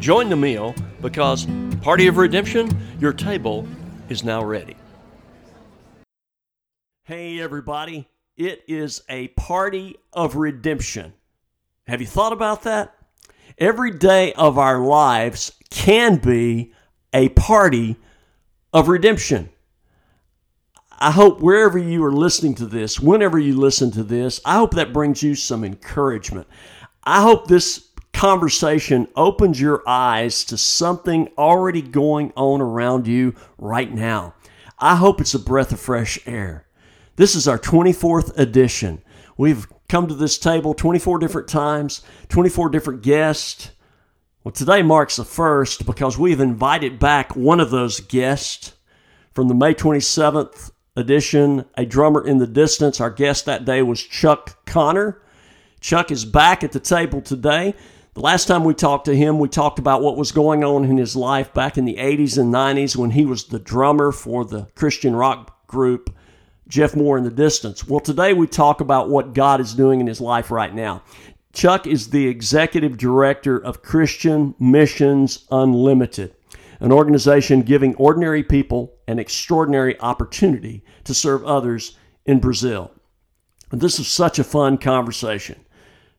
join the meal, because Party of Redemption, your table is now ready. Hey, everybody, it is a party of redemption. Have you thought about that? Every day of our lives can be a party of redemption. I hope wherever you are listening to this, whenever you listen to this, I hope that brings you some encouragement. I hope this conversation opens your eyes to something already going on around you right now. I hope it's a breath of fresh air. This is our 24th edition. We've come to this table 24 different times, 24 different guests. Well, today marks the first because we've invited back one of those guests from the May 27th edition, a drummer in the distance. Our guest that day was Chuck Connor. Chuck is back at the table today. The last time we talked to him, we talked about what was going on in his life back in the 80s and 90s when he was the drummer for the Christian rock group Jeff Moore in the Distance. Well, today we talk about what God is doing in his life right now. Chuck is the executive director of Christian Missions Unlimited, an organization giving ordinary people an extraordinary opportunity to serve others in Brazil. And this is such a fun conversation.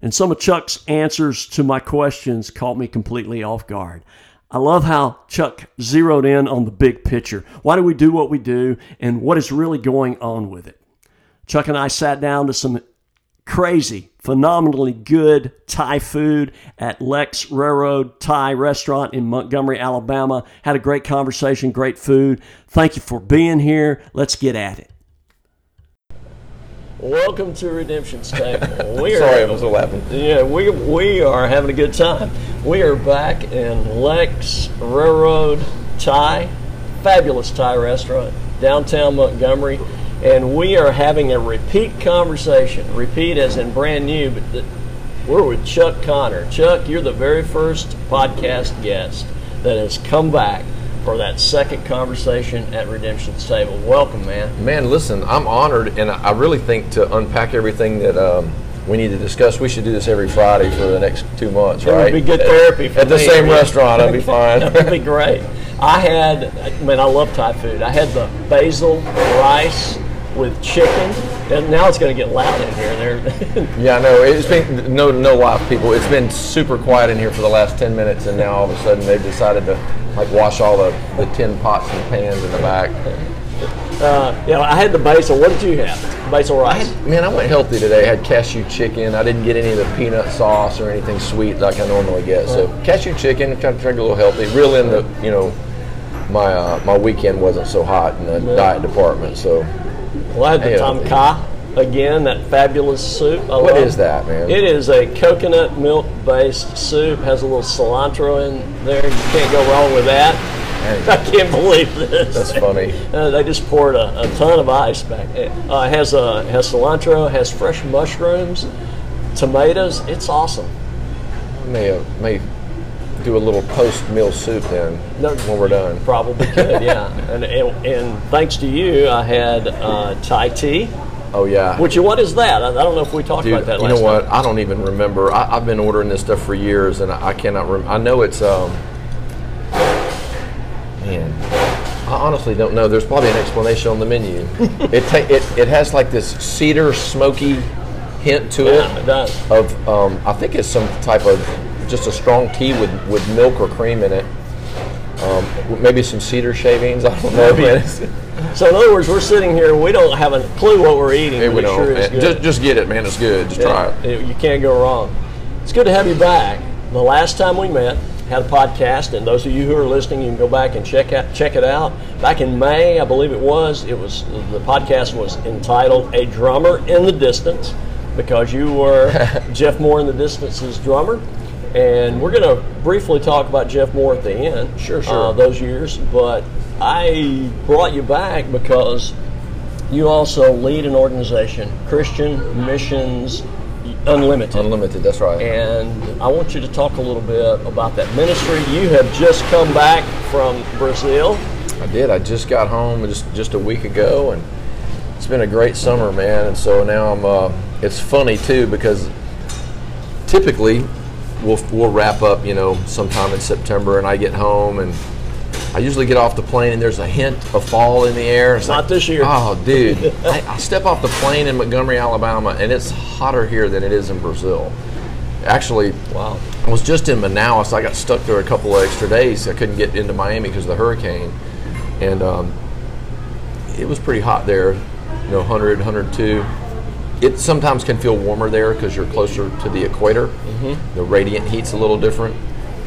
And some of Chuck's answers to my questions caught me completely off guard. I love how Chuck zeroed in on the big picture. Why do we do what we do and what is really going on with it? Chuck and I sat down to some crazy, phenomenally good Thai food at Lek's Railroad Thai Restaurant in Montgomery, Alabama. Had a great conversation, great food. Thank you for being here. Let's get at it. Welcome to Redemption's Table. We Sorry, I was laughing. Yeah, we, we are having a good time. We are back in Lek's Railroad Thai, fabulous Thai restaurant, downtown Montgomery, and we are having a repeat conversation. Repeat as in brand new, but the, we're with Chuck Connor. Chuck, you're the very first podcast guest that has come back for that second conversation at Redemption's Table. Welcome, man. Man, listen, I'm honored, and I really think to unpack everything that um, we need to discuss, we should do this every Friday for the next two months, It right? would be good therapy for At the me. same restaurant, I'd be fine. That'd be great. I had, man, I love Thai food. I had the basil rice with chicken, now it's going to get loud in here. There, yeah, I know. It's been no no lie, people. It's been super quiet in here for the last ten minutes, and now all of a sudden they've decided to like wash all the, the tin pots and pans in the back. uh, yeah, I had the basil. What did you have? Basil rice. Man, I went healthy today. I had cashew chicken. I didn't get any of the peanut sauce or anything sweet like I normally get. So cashew chicken, trying to drink a little healthy. Real in the you know, my uh, my weekend wasn't so hot in the diet department. So Well, I had the Yeah. tom kha again, that fabulous soup. I what is that, man? It is a coconut milk based soup. Has a little cilantro in there. You can't go wrong with that. I can't believe this. That's funny. Uh, they just poured a, a ton of ice back. It uh, has a has cilantro, has fresh mushrooms, tomatoes. It's awesome. May uh, may do a little post meal soup then No. when we're done. Probably could, yeah. And, and and thanks to you, I had uh, Thai tea. Oh yeah. Which what is that? I, I don't know if we talked Dude, about that you know what? time. I don't even remember. I, I've been ordering this stuff for years, and I, I cannot. Rem- I know it's. Um, man, I honestly don't know. There's probably an explanation on the menu. it, ta- it it has like this cedar smoky hint to Yeah, it it does. of um, I think it's some type of just a strong tea with with milk or cream in it. Um, maybe some cedar shavings. I don't know. So in other words, we're sitting here. And we don't have a clue what we're eating. Hey, we don't. sure is man. good. Just, just get it, man. It's good. Just try it. You can't go wrong. It's good to have you back. The last time we met, had a podcast, and those of you who are listening, you can go back and check out check it out. Back in May, I believe it was. It was the podcast was entitled "A Drummer in the Distance," because you were Jeff Moore in the Distance's drummer. And we're going to briefly talk about Jeff Moore at the end. Sure, sure. Uh, those years, but I brought you back because you also lead an organization, Christian Missions Unlimited. Unlimited. That's right. And I want you to talk a little bit about that ministry. You have just come back from Brazil. I did. I just got home just just a week ago, and it's been a great summer, man. And so now I'm. Uh, it's funny too because typically we'll we'll wrap up, you know, sometime in September, and I get home and. I usually get off the plane and there's a hint of fall in the air. It's Not this year. Oh, dude. I, I step off the plane in Montgomery, Alabama, and it's hotter here than it is in Brazil. Actually, Wow. I was just in Manaus. I got stuck there a couple of extra days. I couldn't get into Miami because of the hurricane, and um, it was pretty hot there. You know, 100, 102. It sometimes can feel warmer there because you're closer to the equator. Mm-hmm. The radiant heat's a little different,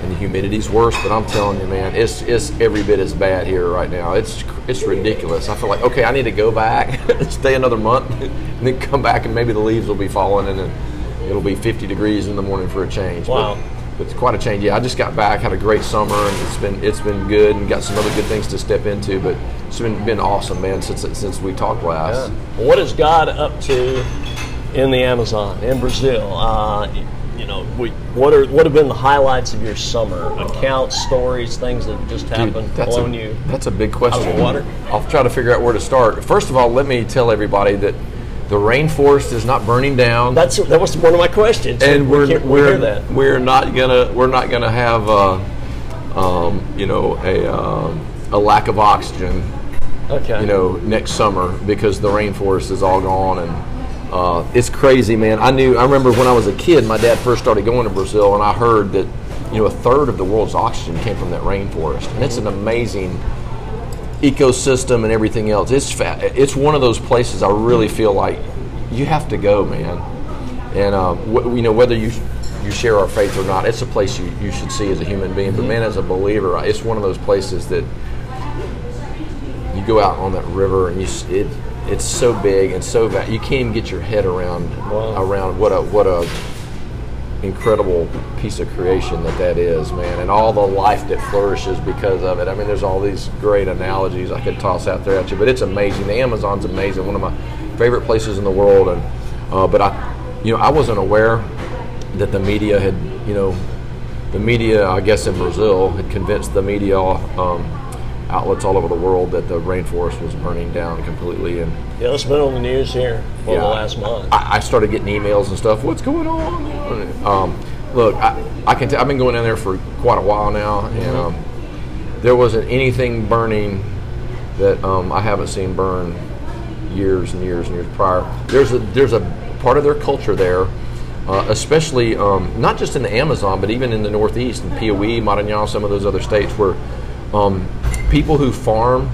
and the humidity's worse. But I'm telling you, man, it's it's every bit as bad here right now. It's it's ridiculous. I feel like okay, I need to go back, stay another month, and then come back, and maybe the leaves will be falling, and then it'll be 50 degrees in the morning for a change. Wow. But, but it's quite a change. Yeah, I just got back, had a great summer, and it's been it's been good, and got some other good things to step into. But it's been been awesome, man, since since we talked last. What is God up to in the Amazon, in Brazil? Uh, you know, we, what are what have been the highlights of your summer? Accounts, stories, things that just happened, that's blown a, you. That's a big question. water? I'll try to figure out where to start. First of all, let me tell everybody that the rainforest is not burning down. That's that was one of my questions. and We we're we we're that. we're not gonna we're not gonna have uh, um, you know a um, a lack of oxygen Okay. you know next summer because the rainforest is all gone and uh, it's crazy man. I knew I remember when I was a kid my dad first started going to Brazil and I heard that you know a third of the world's oxygen came from that rainforest. And it's an amazing ecosystem and everything else. It's it's one of those places I really feel like you have to go man. And uh, you know whether you you share our faith or not, it's a place you, you should see as a human being. But man, as a believer, it's one of those places that you go out on that river and you it it's so big and so va- you can't even get your head around Wow. around what a what a incredible piece of creation that that is, man, and all the life that flourishes because of it. I mean, there's all these great analogies I could toss out there at you, but it's amazing. The Amazon's amazing, one of my favorite places in the world, and uh, but I, you know, I wasn't aware that the media had, you know, the media, I guess in Brazil, had convinced the media um, outlets all over the world that the rainforest was burning down completely, and Yeah, it's been on the news here for the last month. I, I started getting emails and stuff. What's going on? Um, look, I, I can. T- I've been going in there for quite a while now, and um, there wasn't anything burning that um, I haven't seen burn years and years and years prior. There's a there's a part of their culture there, uh, especially um, not just in the Amazon, but even in the Northeast, in Piauí, Maranhão, some of those other states where um, people who farm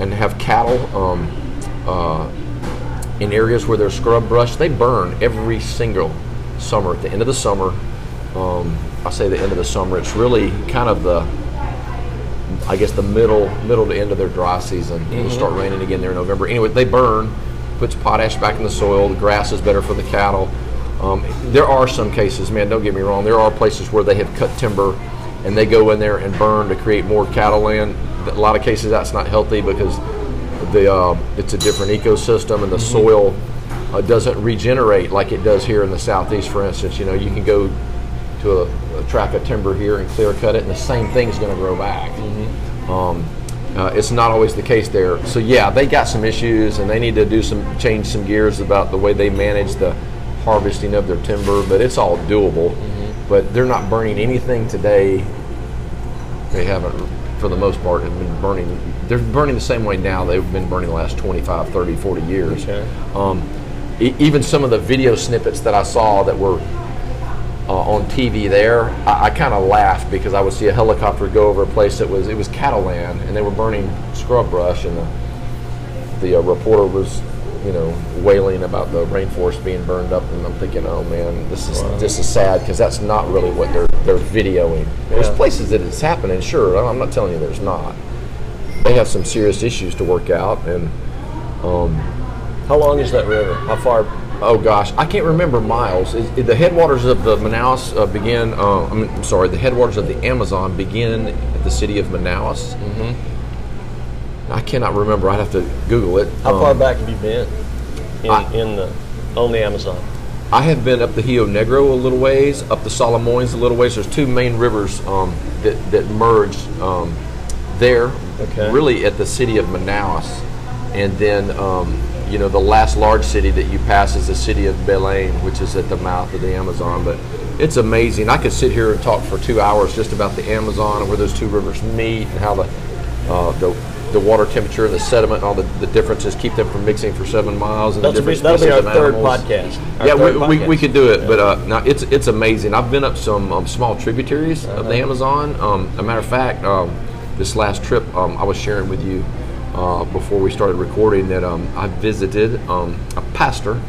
and have cattle. Um, uh, in areas where there's scrub brush, they burn every single summer. At the end of the summer, um, I say the end of the summer. It's really kind of the, I guess the middle middle to end of their dry season. It'll start raining again there in November. Anyway, they burn, puts potash back in the soil. The grass is better for the cattle. Um, there are some cases, man. Don't get me wrong. There are places where they have cut timber, and they go in there and burn to create more cattle land. A lot of cases that's not healthy because the uh, it's a different ecosystem and the soil uh, doesn't regenerate like it does here in the southeast. For instance, you know you can go to a, a tract of timber here and clear cut it, and the same thing's going to grow back. Um, uh, it's not always the case there. So yeah, they got some issues, and they need to do some change some gears about the way they manage the harvesting of their timber. But it's all doable. But they're not burning anything today they haven't for the most part have been burning they're burning the same way now they've been burning the last 25 30 40 years Okay. um, e- even some of the video snippets that i saw that were uh, on TV there, I, I kind of laughed because I would see a helicopter go over a place that was it was cattle land, and they were burning scrub brush, and the the uh, reporter was, you know, wailing about the rainforest being burned up, and I'm thinking, oh man, this is this is sad because that's not really what they're they're videoing. There's places that it's happening, sure. I'm not telling you there's not. They have some serious issues to work out, and How long is that river? How far? Oh gosh, I can't remember miles. Is, is the headwaters of the Manaus uh, begin. Uh, I mean, I'm sorry, the headwaters of the Amazon begin at the city of Manaus. Mm-hmm. I cannot remember. I'd have to Google it. How Um, far back have you been in, I- in the on the Amazon? I have been up the Rio Negro a little ways, up the Solimões a little ways. There's two main rivers um, that that merge um, there, Okay. really at the city of Manaus, and then um, you know the last large city that you pass is the city of Belém, which is at the mouth of the Amazon. But it's amazing. I could sit here and talk for two hours just about the Amazon and where those two rivers meet and how the uh, the the water temperature and the sediment and all the, the differences keep them from mixing for seven miles and the That'll be, that'll be our of third animals podcast. Our yeah, third we, we, we could do it, but uh, now it's it's amazing. I've been up some um, small tributaries of Uh-huh. the Amazon. Um, a matter of fact, um, this last trip um, I was sharing with you uh, before we started recording that um, I visited um, a pastor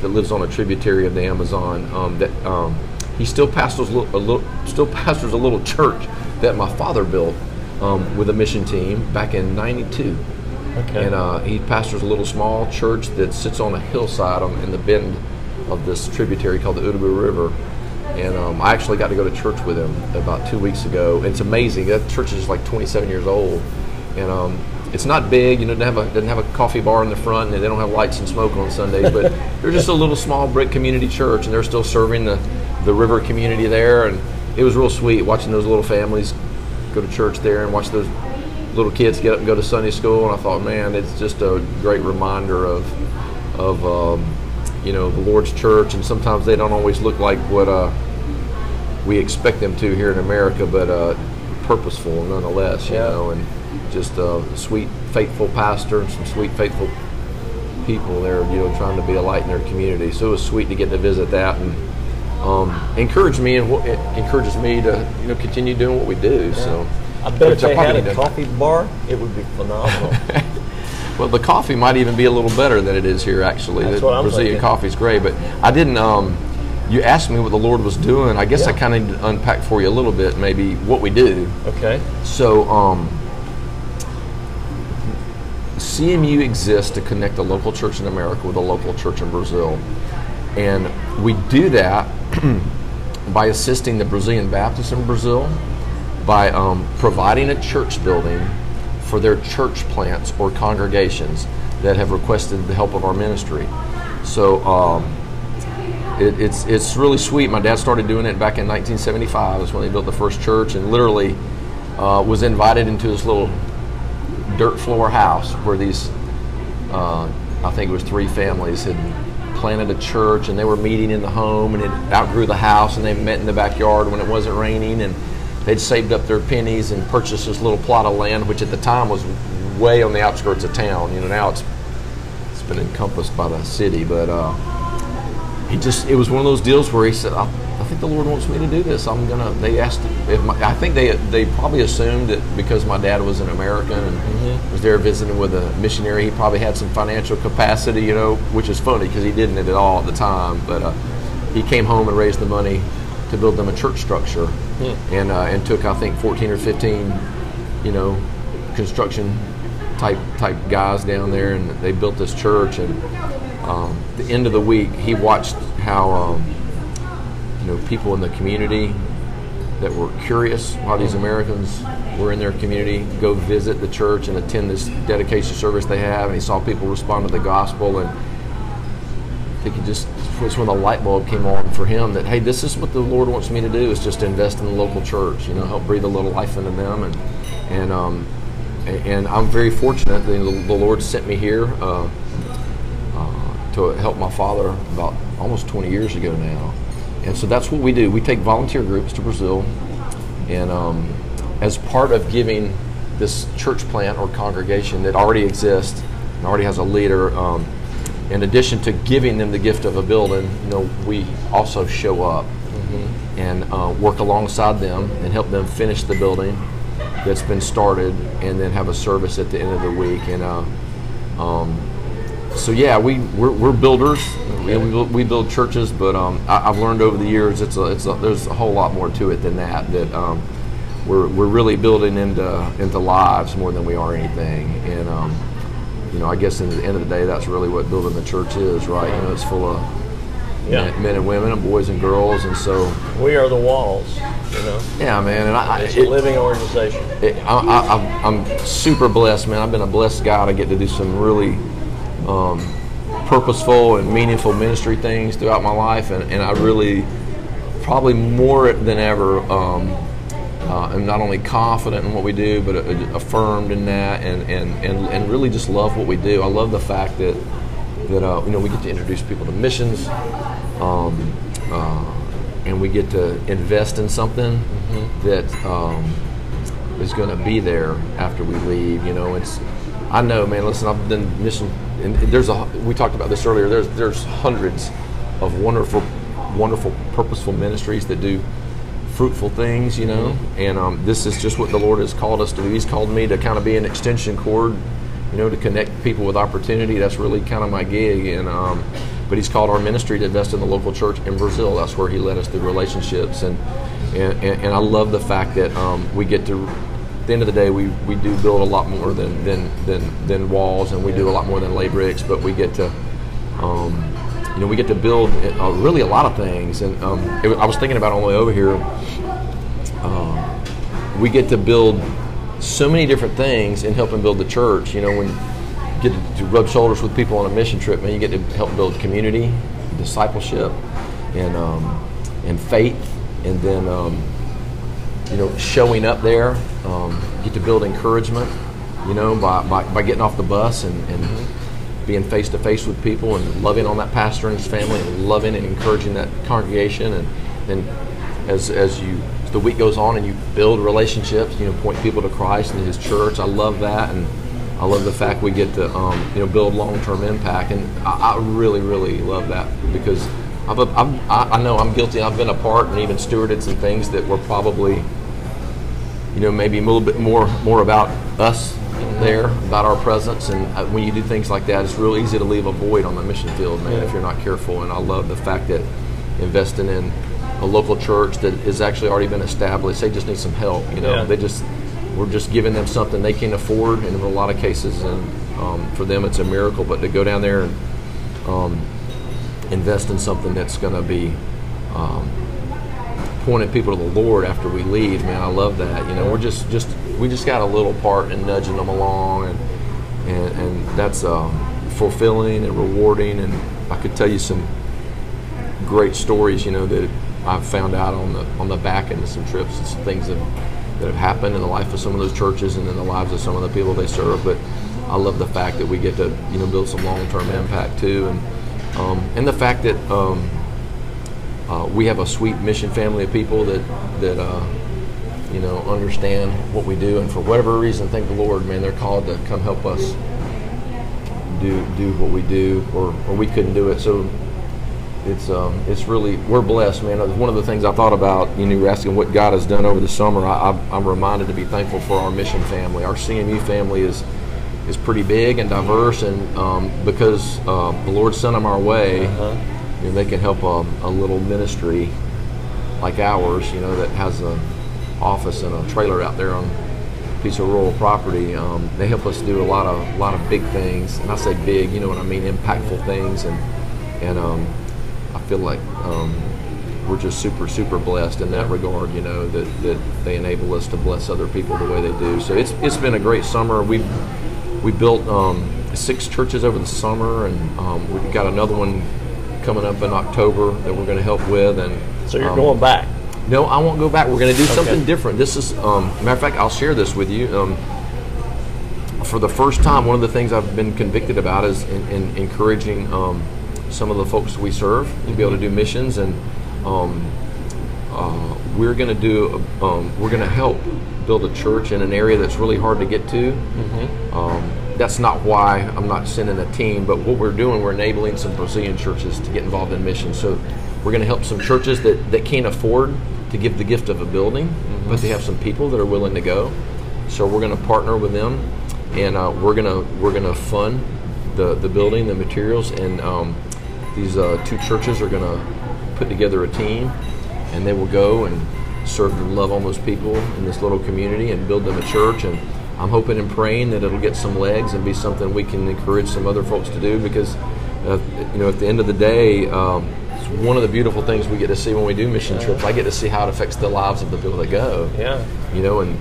that lives on a tributary of the Amazon. Um, that um, he still pastors a little, still pastors a little church that my father built um, with a mission team back in '92. Okay. And uh, he pastors a little small church that sits on a hillside on, in the bend of this tributary called the Udabu River. And um, I actually got to go to church with him about two weeks ago. It's amazing. That church is like 27 years old, and um, it's not big. You know, doesn't have a doesn't have a coffee bar in the front, and they don't have lights and smoke on Sundays. But they're just a little small brick community church, and they're still serving the the river community there. And it was real sweet watching those little families go to church there and watch those little kids get up and go to Sunday school, and I thought, man, it's just a great reminder of of um, you know the Lord's church, and sometimes they don't always look like what uh, we expect them to here in America, but uh, purposeful nonetheless, you Yeah. know, and just a sweet, faithful pastor and some sweet, faithful people there, you know, trying to be a light in their community. So it was sweet to get to visit that and um, encourage me and it encourages me to you know continue doing what we do. So I bet if they had a coffee bar, it would be phenomenal. Well, the coffee might even be a little better than it is here. Actually, That's the Brazilian coffee is great, but I didn't. Um, you asked me what the Lord was doing. I guess I kind of need to unpack for you a little bit, maybe what we do. okay. So, um, CMU exists to connect a local church in America with a local church in Brazil. And we do that by assisting the Brazilian Baptists in Brazil by um, providing a church building for their church plants or congregations that have requested the help of our ministry. So, um, it, it's it's really sweet. My dad started doing it back in 1975. That's when they built the first church, and literally uh, was invited into this little dirt floor house where these uh, I think it was three families had planted a church, and they were meeting in the home, and it outgrew the house, and they met in the backyard when it wasn't raining, and they'd saved up their pennies and purchased this little plot of land, which at the time was way on the outskirts of town. You know, now it's it's been encompassed by the city, but. Uh, he just it was one of those deals where he said I, I think the Lord wants me to do this. I'm gonna they asked if my, I think they they probably assumed that because my dad was an American and was there visiting with a missionary. He probably had some financial capacity you know which is funny because he didn't at all at the time but uh, he came home and raised the money to build them a church structure and uh, and took I think 14 or 15 you know construction type type guys down there, and they built this church. And um, the end of the week, he watched how um, know people in the community that were curious why these Americans were in their community go visit the church and attend this dedication service they have, and he saw people respond to the gospel. And. I think he just was when the light bulb came on for him that hey, this is what the Lord wants me to do is just invest in the local church, you know, help breathe a little life into them, and and um, and I'm very fortunate that the, the Lord sent me here uh, uh, to help my father about almost 20 years ago now, and so that's what we do. We take volunteer groups to Brazil, and um, as part of giving this church plant or congregation that already exists and already has a leader. Um, in addition to giving them the gift of a building, you know, we also show up and uh, work alongside them and help them finish the building that's been started, and then have a service at the end of the week. And uh, um, so yeah, we we're, we're builders. Okay. We, build, we build churches, but um, I, have learned over the years it's a, it's a, there's a whole lot more to it than that. That um, we're, we're really building into into lives more than we are anything. And um, you know, I guess in the end of the day, that's really what building the church is, right? You know, it's full of yeah. men, men, and women and boys and girls, and so we are the walls. You know. Yeah, man, and I, it's it, a living organization. It, I, am super blessed, man. I've been a blessed guy to get to do some really um, purposeful and meaningful ministry things throughout my life, and, and I really, probably more than ever, um, uh, am not only confident in what we do, but affirmed in that, and, and, and, and really just love what we do. I love the fact that that uh, you know we get to introduce people to missions, um, uh, and we get to invest in something mm-hmm. that um, is going to be there after we leave. You know, it's I know, man. Listen, I've done mission, and there's a we talked about this earlier. There's there's hundreds of wonderful, wonderful, purposeful ministries that do fruitful things, you know. Mm-hmm. And um, this is just what the Lord has called us to do. He's called me to kind of be an extension cord, you know, to connect people with opportunity. That's really kind of my gig. And um, but He's called our ministry to invest in the local church in Brazil. That's where He led us through relationships. And and, and I love the fact that um, we get to the end of the day, we, we do build a lot more than than, than, than walls, and we do a lot more than lay bricks. But we get to, um, you know, we get to build uh, really a lot of things. And um, it, I was thinking about on the way over here, uh, we get to build so many different things in helping build the church. You know, when you get to, to rub shoulders with people on a mission trip, man, you get to help build community, discipleship, and um, and faith, and then um, you know, showing up there, um, get to build encouragement, you know, by, by, by getting off the bus and, and being face to face with people and loving on that pastor and his family and loving and encouraging that congregation. And then as, as you as the week goes on and you build relationships, you know, point people to Christ and His church. I love that, and I love the fact we get to um, you know build long term impact, and I, I, really really love that because I've, I've, i know I'm guilty. I've been a part and even stewarded some things that were probably you know, maybe a little bit more more about us there, about our presence. And uh, when you do things like that, it's real easy to leave a void on the mission field, man, yeah. if you're not careful. And I love the fact that investing in a local church that has actually already been established, they just need some help. You know, yeah. they just we're just giving them something they can afford, and in a lot of cases, and um, for them it's a miracle. But to go down there and um, invest in something that's going to be um, pointing people to the Lord after we leave, man, I love that. You know, we're just just we just got a little part in nudging them along, and and, and that's um, fulfilling and rewarding. And I could tell you some great stories, you know, that I've found out on the on the back end of some trips and some things that that have happened in the life of some of those churches and in the lives of some of the people they serve. But I love the fact that we get to you know build some long term impact too, and um, and the fact that um, uh, we have a sweet mission family of people that that uh, you know understand what we do, and for whatever reason, thank the Lord, man, they're called to come help us do do what we do, or or we couldn't do it. So it's um, it's really we're blessed, man. One of the things I thought about, you know, asking what God has done over the summer. I, am reminded to be thankful for our mission family. Our CMU family is is pretty big and diverse, and um, because uh, the Lord sent them our way. Uh-huh you know, they can help a, a little ministry like ours, you know, that has an office and a trailer out there on a piece of rural property. Um, they help us do a lot of a lot of big things, and I say big, you know what I mean, impactful things, and and um, I feel like um, we're just super super blessed in that regard, you know, that, that they enable us to bless other people the way they do. So it's it's been a great summer. We we built um, six churches over the summer, and um, we've got another one coming up in October that we're going to help with. And so you're um, going back? No, I won't go back. We're going to do okay. something different. This is, um, matter of fact, I'll share this with you. Um, for the first time, one of the things I've been convicted about is in, in encouraging um, some of the folks we serve to be able to do missions, and um, uh, we're going to do. Um, we're going to help build a church in an area that's really hard to get to. Mm-hmm that's not why I'm not sending a team, but what we're doing, we're enabling some Brazilian churches to get involved in missions. So we're going to help some churches that, that can't afford to give the gift of a building, but they have some people that are willing to go. So we're going to partner with them, and uh, we're gonna we're gonna fund the the building, the materials, and um, these uh, two churches are going to put together a team, and they will go and serve and love on those people in this little community and build them a church. And I'm hoping and praying that it'll get some legs and be something we can encourage some other folks to do because, uh, you know, at the end of the day. Um, it's one of the beautiful things we get to see when we do mission trips. I get to see how it affects the lives of the people that go. Yeah. You know, and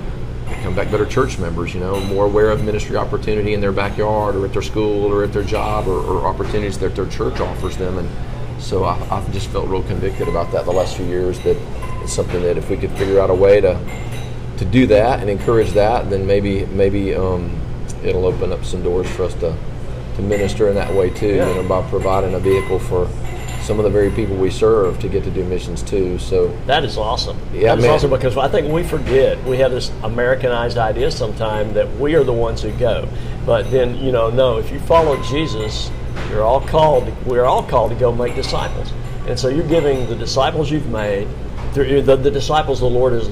come back better church members, you know, more aware of ministry opportunity in their backyard or at their school or at their job or, or opportunities that their church offers them. And so I, I've just felt real convicted about that the last few years that it's something that if we could figure out a way to to do that and encourage that, then maybe maybe um, it'll open up some doors for us to to minister in that way too. Yeah. You know, by providing a vehicle for some of the very people we serve to get to do missions too. So That is awesome. Yeah, that is awesome because I think we forget we have this Americanized idea sometimes that we are the ones who go, but then you know, no. If you follow Jesus, you're all called. We're all called to go make disciples, and so you're giving the disciples you've made, through the, the disciples the Lord has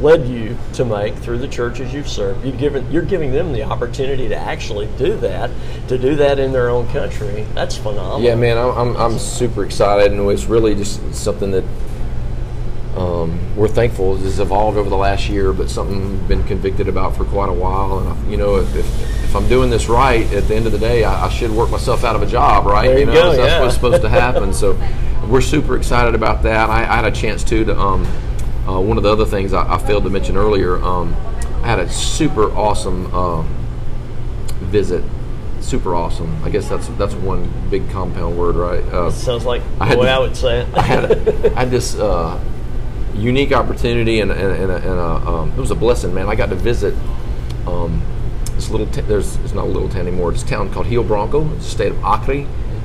led you to make through the churches you've served. You've given, you're giving them the opportunity to actually do that, to do that in their own country. That's phenomenal. Yeah, man, I'm, I'm, I'm super excited, and it's really just something that um, we're thankful this has evolved over the last year, but something we've been convicted about for quite a while. And I, you know, if, if, if I'm doing this right, at the end of the day, I, I should work myself out of a job, right? There you know, go, that's yeah. what's supposed to happen. so we're super excited about that. I, I had a chance too to um, uh, one of the other things I, I failed to mention earlier. Um, I had a super awesome uh, visit. Super awesome. I guess that's that's one big compound word, right? Uh, Sounds like I the had way I would say it. I had, a, I had this uh, unique opportunity, and, and, and, a, and a, um, it was a blessing, man. I got to visit um, this little. T- there's it's not a little town anymore. It's a town called Rio Branco. It's the state of Acre,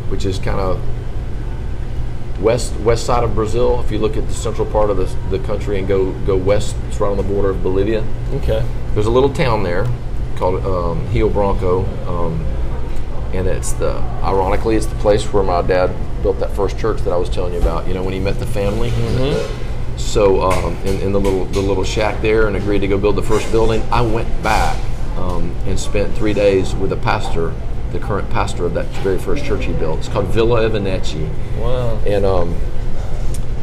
which is kind of west west side of Brazil. If you look at the central part of the, the country and go go west, it's right on the border of Bolivia. okay. There's a little town there called um, Rio Branco, um, and it's the ironically it's the place where my dad built that first church that I was telling you about. You know when he met the family. So um, in, in the little the little shack there, and agreed to go build the first building. I went back um, and spent three days with the pastor, the current pastor of that very first church he built. It's called Villa Evanecci. Wow. And um,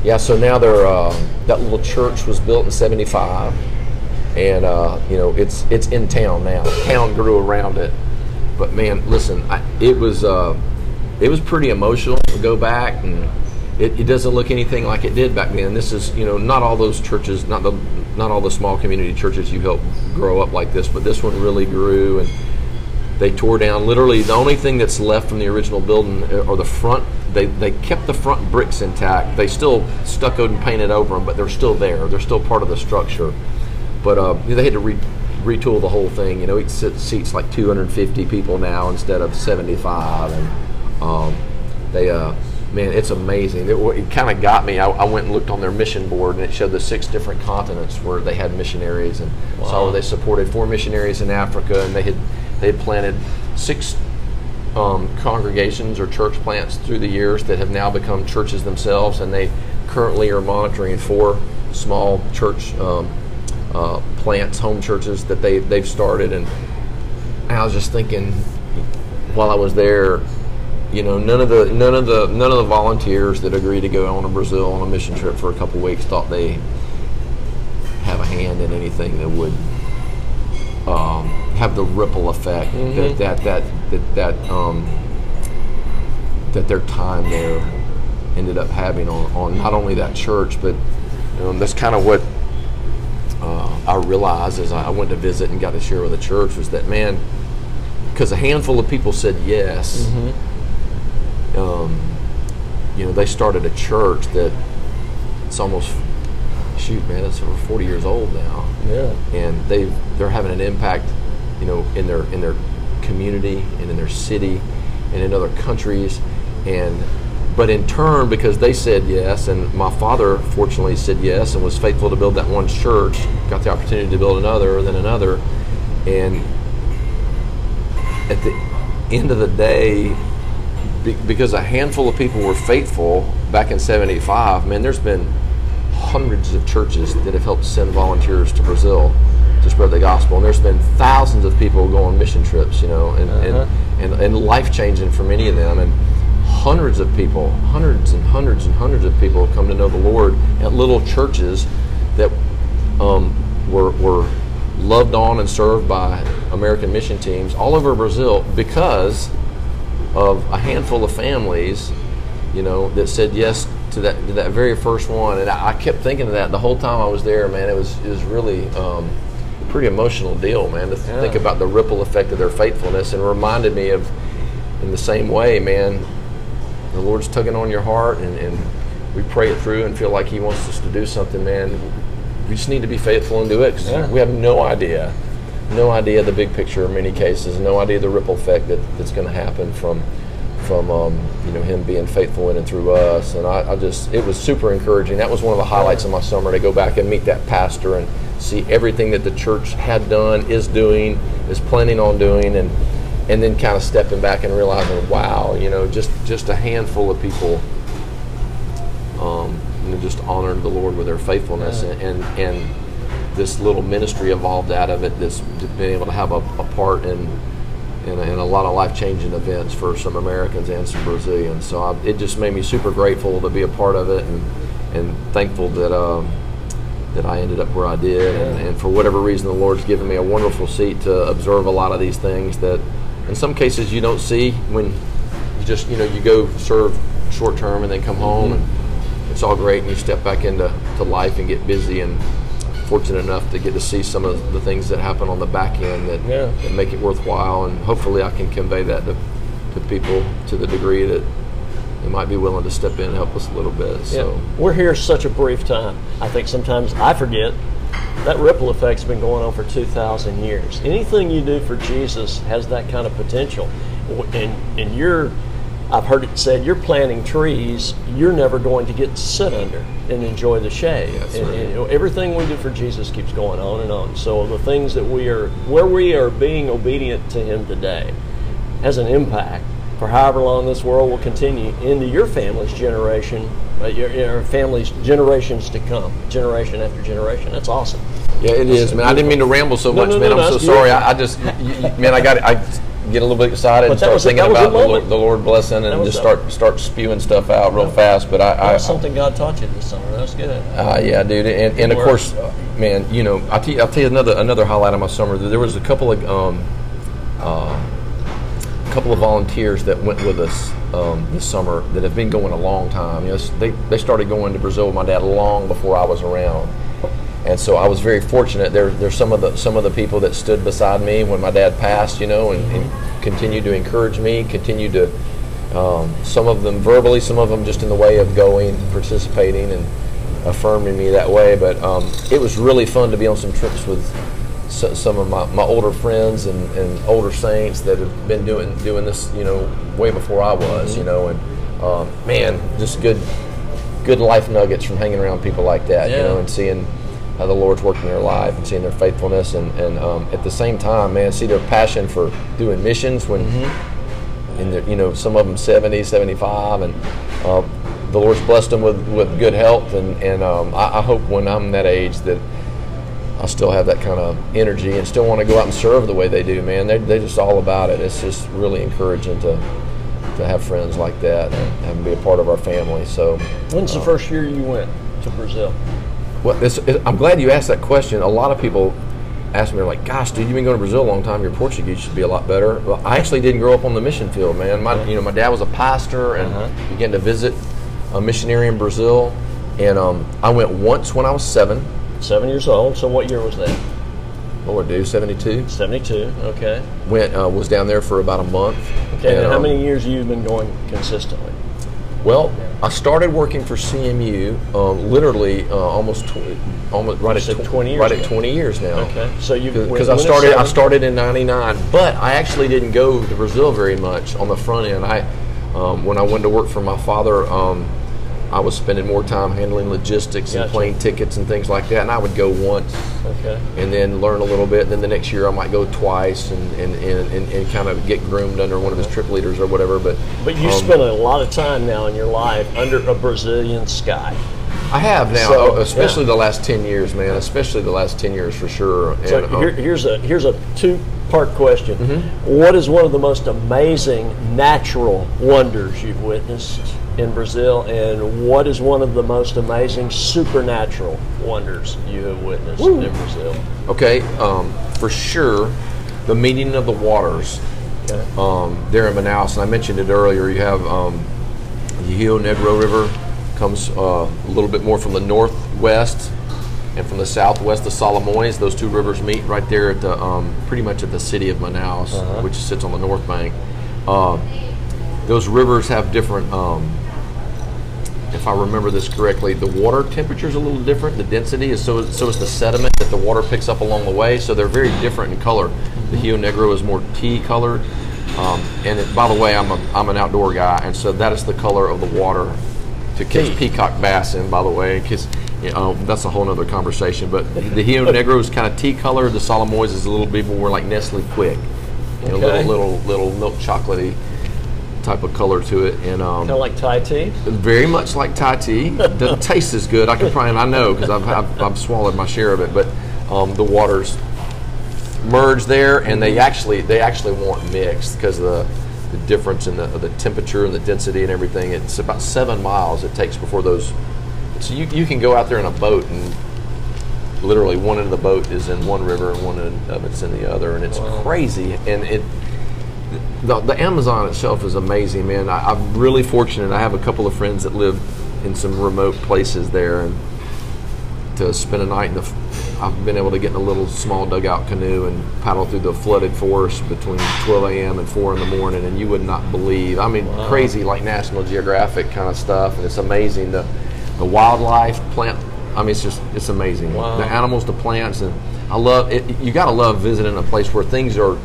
yeah, so now they're uh, that little church was built in '75, and uh, you know it's it's in town now. Town grew around it, but man, listen, I, it was uh, it was pretty emotional to go back, and it, it doesn't look anything like it did back then. This is you know not all those churches, not the not all the small community churches you helped grow up like this, but this one really grew and they tore down. Literally the only thing that's left from the original building uh, or the front they, they kept the front bricks intact. They still stuccoed and painted over them but they're still there. They're still part of the structure. But uh, they had to re- retool the whole thing. You know it seats like 250 people now instead of 75 and um, they uh, man it's amazing it, it kind of got me I, I went and looked on their mission board and it showed the six different continents where they had missionaries and saw where they supported four missionaries in africa and they had they had planted six um, congregations or church plants through the years that have now become churches themselves, and they currently are monitoring four small church um, uh, plants, home churches that they they've started. And I was just thinking, while I was there, you know, none of the none of the none of the volunteers that agreed to go on to Brazil on a mission trip for a couple weeks thought they have a hand in anything that would um, have the ripple effect that that that that that um, that their time there ended up having on, on not only that church, but um, that's kind of what uh, I realized as I went to visit and got to share with the church was that man, because a handful of people said yes, um, you know, they started a church that it's almost shoot, man, it's over 40 years old now Yeah. and they they're having an impact, you know, in their in their community and in their city and in other countries, and but in turn because they said yes, and my father fortunately said yes and was faithful to build that one church, got the opportunity to build another, then another, and at the end of the day. Be- Because a handful of people were faithful back in '75, man, there's been hundreds of churches that have helped send volunteers to Brazil to spread the gospel. And there's been thousands of people go on mission trips, you know, and, Uh-huh. and, and, and life changing for many of them. And hundreds of people, hundreds and hundreds and hundreds of people come to know the Lord at little churches that um, were, were loved on and served by American mission teams all over Brazil because of a handful of families, you know, that said yes to that to that very first one. And I, I kept thinking of that the whole time I was there. Man, it was it was really um, a pretty emotional deal, man, to think Yeah. about the ripple effect of their faithfulness, and reminded me of in the same way, man. The Lord's tugging on your heart, and, and we pray it through and feel like He wants us to do something, man. We just need to be faithful and do it because Yeah. we have no idea no idea the big picture in many cases, no idea the ripple effect that, that's going to happen from from um, you know him being faithful in and through us. And I, I just it was super encouraging. That was one of the highlights of my summer to go back and meet that pastor and see everything that the church had done, is doing, is planning on doing, and and then kind of stepping back and realizing, wow, you know, just just a handful of people um, you know, just honored the Lord with their faithfulness, and, and and this little ministry evolved out of it. This being able to have a, a part in in a, in a lot of life changing events for some Americans and some Brazilians. So I, it just made me super grateful to be a part of it, and and thankful that. Um, that I ended up where I did, and, and for whatever reason, the Lord's given me a wonderful seat to observe a lot of these things that, in some cases, you don't see when you just you know you go serve short term and then come home and it's all great and you step back into to life and get busy and fortunate enough to get to see some of the things that happen on the back end that, Yeah. that make it worthwhile and hopefully I can convey that to, to people to the degree that they might be willing to step in and help us a little bit. So Yeah. We're here such a brief time. I think sometimes I forget that ripple effect's been going on for 2,000 years. Anything you do for Jesus has that kind of potential. And, and you're, I've heard it said, you're planting trees you're never going to get to sit under and enjoy the shade. Yes, and, sir. and, you know, everything we do for Jesus keeps going on and on. So the things that we are, where we are being obedient to Him today, has an impact for however long this world will continue into your family's generation, uh, your, your family's generations to come, generation after generation. That's awesome. Yeah, it is, man. I didn't mean to ramble so No, much, no, man. no, I'm so sorry. I, I just, you- man, I got, it. I get a little bit excited and But that start thinking a about the Lord, the Lord blessing and just a- start start spewing stuff out real fast. But I, I, That's something God taught you this summer. That's good. Uh, yeah, dude, and, and of course, uh, man, you know, I'll tell you, I'll tell you another another highlight of my summer. There was a couple of um, uh, couple of volunteers that went with us um, this summer that have been going a long time. You know, they they started going to Brazil with my dad long before I was around, and so I was very fortunate. There there's some of the some of the people that stood beside me when my dad passed, you know, and, and continued to encourage me, continued to um, some of them verbally, some of them just in the way of going, participating, and affirming me that way. But um, it was really fun to be on some trips with so, some of my, my older friends and, and older saints that have been doing doing this, you know, way before I was, you know, and um, man, just good good life nuggets from hanging around people like that, you know, and seeing the Lord's working in their life and seeing their faithfulness and, and um, at the same time, man, see their passion for doing missions when and they're, you know some of them 70 75 and uh, the lord's blessed them with, with good health and, and um, I, I hope when i'm that age that i still have that kind of energy and still want to go out and serve the way they do man. They're, they're just all about it. It's just really encouraging to to have friends like that and have them be a part of our family so When's the first year you went to Brazil? Well, this, I'm glad you asked that question. A lot of people ask me, they're like, "Gosh, dude, you've been going to Brazil a long time. Your Portuguese should be a lot better." Well, I actually didn't grow up on the mission field, man. My, you know, my dad was a pastor and Uh-huh. began to visit a missionary in Brazil. And um, I went once when I was seven. Seven years old. So what year was that? What would I do? Seventy-two. 72. Okay. Went uh, was down there for about a month. Okay. And, And, how um, many years have you been going consistently? Well, I started working for CMU um, literally uh, almost tw- almost right at tw- 20 years right ago. at 20 years now. Okay. So you because I started I started in '99, but I actually didn't go to Brazil very much on the front end. I um, when I went to work for my father, um, I was spending more time handling logistics and Gotcha. plane tickets and things like that, and I would go once Okay. and then learn a little bit. And then the next year I might go twice and and, and, and, and kind of get groomed under one of his trip leaders or whatever. But But you um, spend a lot of time now in your life under a Brazilian sky. I have now, So, especially yeah. the last ten years, man. Especially the last ten years for sure. And, So um, here, here's a here's a two part question. Mm-hmm. What is one of the most amazing natural wonders you've witnessed in Brazil, and what is one of the most amazing supernatural wonders you have witnessed in Brazil? Okay, um, for sure, the meeting of the waters Okay. um, there in Manaus, and I mentioned it earlier. You have um, the Rio Negro River comes uh, a little bit more from the northwest, and from the southwest, the Solimões. Those two rivers meet right there at the um, pretty much at the city of Manaus, which sits on the north bank. Uh, those rivers have different. Um, if I remember this correctly, the water temperature is a little different. The density is so so is the sediment that the water picks up along the way. So they're very different in color. The Rio Negro is more tea colored, um, and it, by the way, I'm a, I'm an outdoor guy, and so that is the color of the water to catch Tea. peacock bass in. By the way, because you know, that's a whole other conversation. But the Rio Negro is kind of tea colored. The Solimões is a little bit more like Nestle Quik, you know, Okay. little little little milk chocolatey type of color to it, and um, Kind of like Thai tea. very much like Thai tea. Doesn't taste as good. I can probably, and I know because I've, I've, I've swallowed my share of it. But um, the waters merge there, and they actually they actually weren't mixed because of the the difference in the the temperature and the density and everything. It's about seven miles it takes before those. So you you can go out there in a boat and literally one end of the boat is in one river and one end of it's in the other, and it's crazy. And it the, the Amazon itself is amazing, man. I, I'm really fortunate. I have a couple of friends that live in some remote places there, and to spend a night in the. I've been able to get in a little small dugout canoe and paddle through the flooded forest between 12 a.m. and 4 in the morning, and you would not believe. I mean, crazy like National Geographic kind of stuff, and it's amazing. The the wildlife, plant. I mean, it's just it's amazing. Wow. The animals, the plants, and I love it. You got to love visiting a place where things are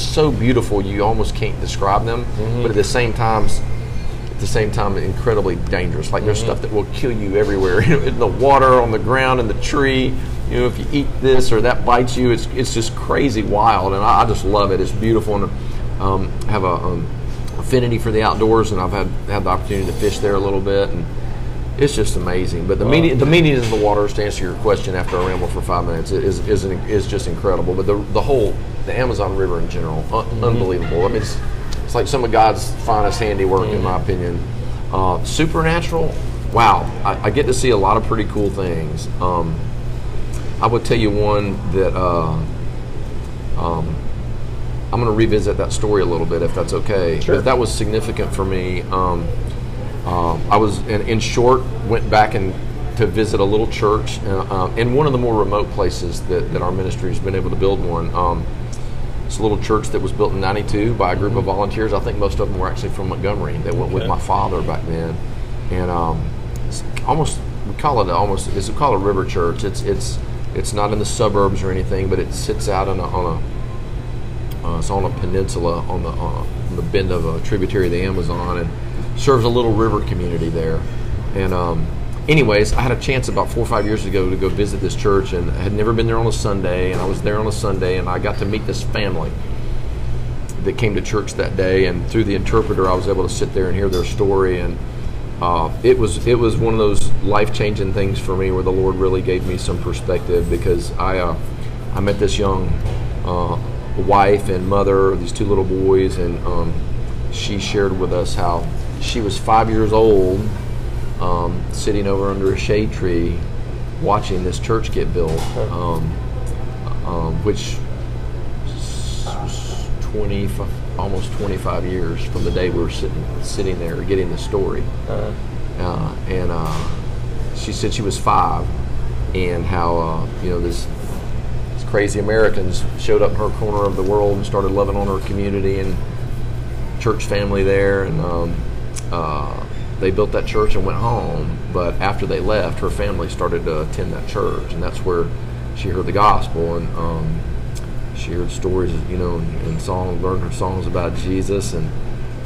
so beautiful you almost can't describe them, but at the same time, at the same time, incredibly dangerous. Like there's stuff that will kill you everywhere, in the water, on the ground, in the tree. You know, if you eat this or that bites you, it's it's just crazy wild, and I, I just love it. It's beautiful, and um, have a um, affinity for the outdoors, and I've had had the opportunity to fish there a little bit, and it's just amazing. But the meaning the meaning of the waters, to answer your question after I ramble for five minutes, is is an, is just incredible. But the the whole the Amazon River in general, un- unbelievable. I mean, it's it's like some of God's finest handiwork, in my opinion. Uh, supernatural, wow! I, I get to see a lot of pretty cool things. Um, I would tell you one that uh, um, I'm going to revisit that story a little bit, if that's okay. Sure. But that was significant for me. Um, um, I was, in, in short, went back and to visit a little church uh, um, in one of the more remote places that, that our ministry has been able to build one. It's a little church that was built in '92 by a group of volunteers. I think most of them were actually from Montgomery. They went with my father back then, and um, it's almost we call it almost it's we call a river church. It's it's it's not in the suburbs or anything, but it sits out on a, on a uh, it's on a peninsula on the on the bend of a tributary of the Amazon, and serves a little river community there. And um, anyways, I had a chance about four or five years ago to go visit this church, and I had never been there on a Sunday, and I was there on a Sunday, and I got to meet this family that came to church that day, and through the interpreter, I was able to sit there and hear their story, and uh, it was it was one of those life changing things for me where the Lord really gave me some perspective because I uh, I met this young uh, wife and mother these two little boys, and um, she shared with us how she was five years old, um, sitting over under a shade tree, watching this church get built, um, um, which was 20, almost 25 years from the day we were sitting sitting there getting the story. Uh, Uh, and uh, she said she was five, and how uh, you know this crazy Americans showed up in her corner of the world and started loving on her community and church family there, and um, uh, they built that church and went home. But after they left, her family started to attend that church, and that's where she heard the gospel and. Um, she heard stories, you know, and, and song, learned her songs about Jesus, and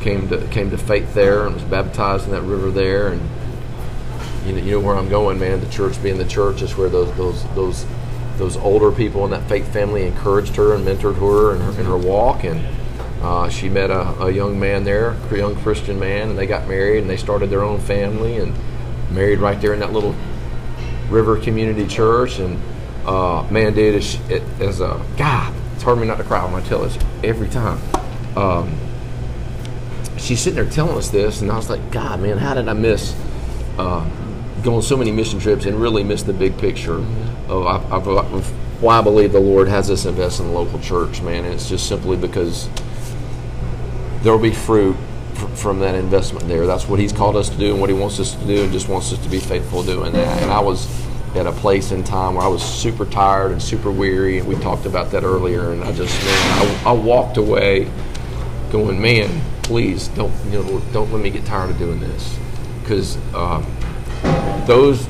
came to came to faith there, and was baptized in that river there. And you know, you know where I'm going, man. The church being the church is where those those those those older people in that faith family encouraged her and mentored her in her, in her walk. And uh, she met a, a young man there, a young Christian man, and they got married and they started their own family. And married right there in that little River Community Church, and uh, man, dude, it's, it, as a God, it's hard for me not to cry when I tell this every time. Um, she's sitting there telling us this, and I was like, God, man, how did I miss uh, going so many mission trips and really miss the big picture of, of, of, of why I believe the Lord has us invest in the local church, man? And it's just simply because there will be fruit from that investment there. That's what He's called us to do and what He wants us to do, and just wants us to be faithful doing that. And I was at a place in time where I was super tired and super weary, and we talked about that earlier. And I just, man, I, I walked away going, man, please don't, you know, don't let me get tired of doing this, because um, those,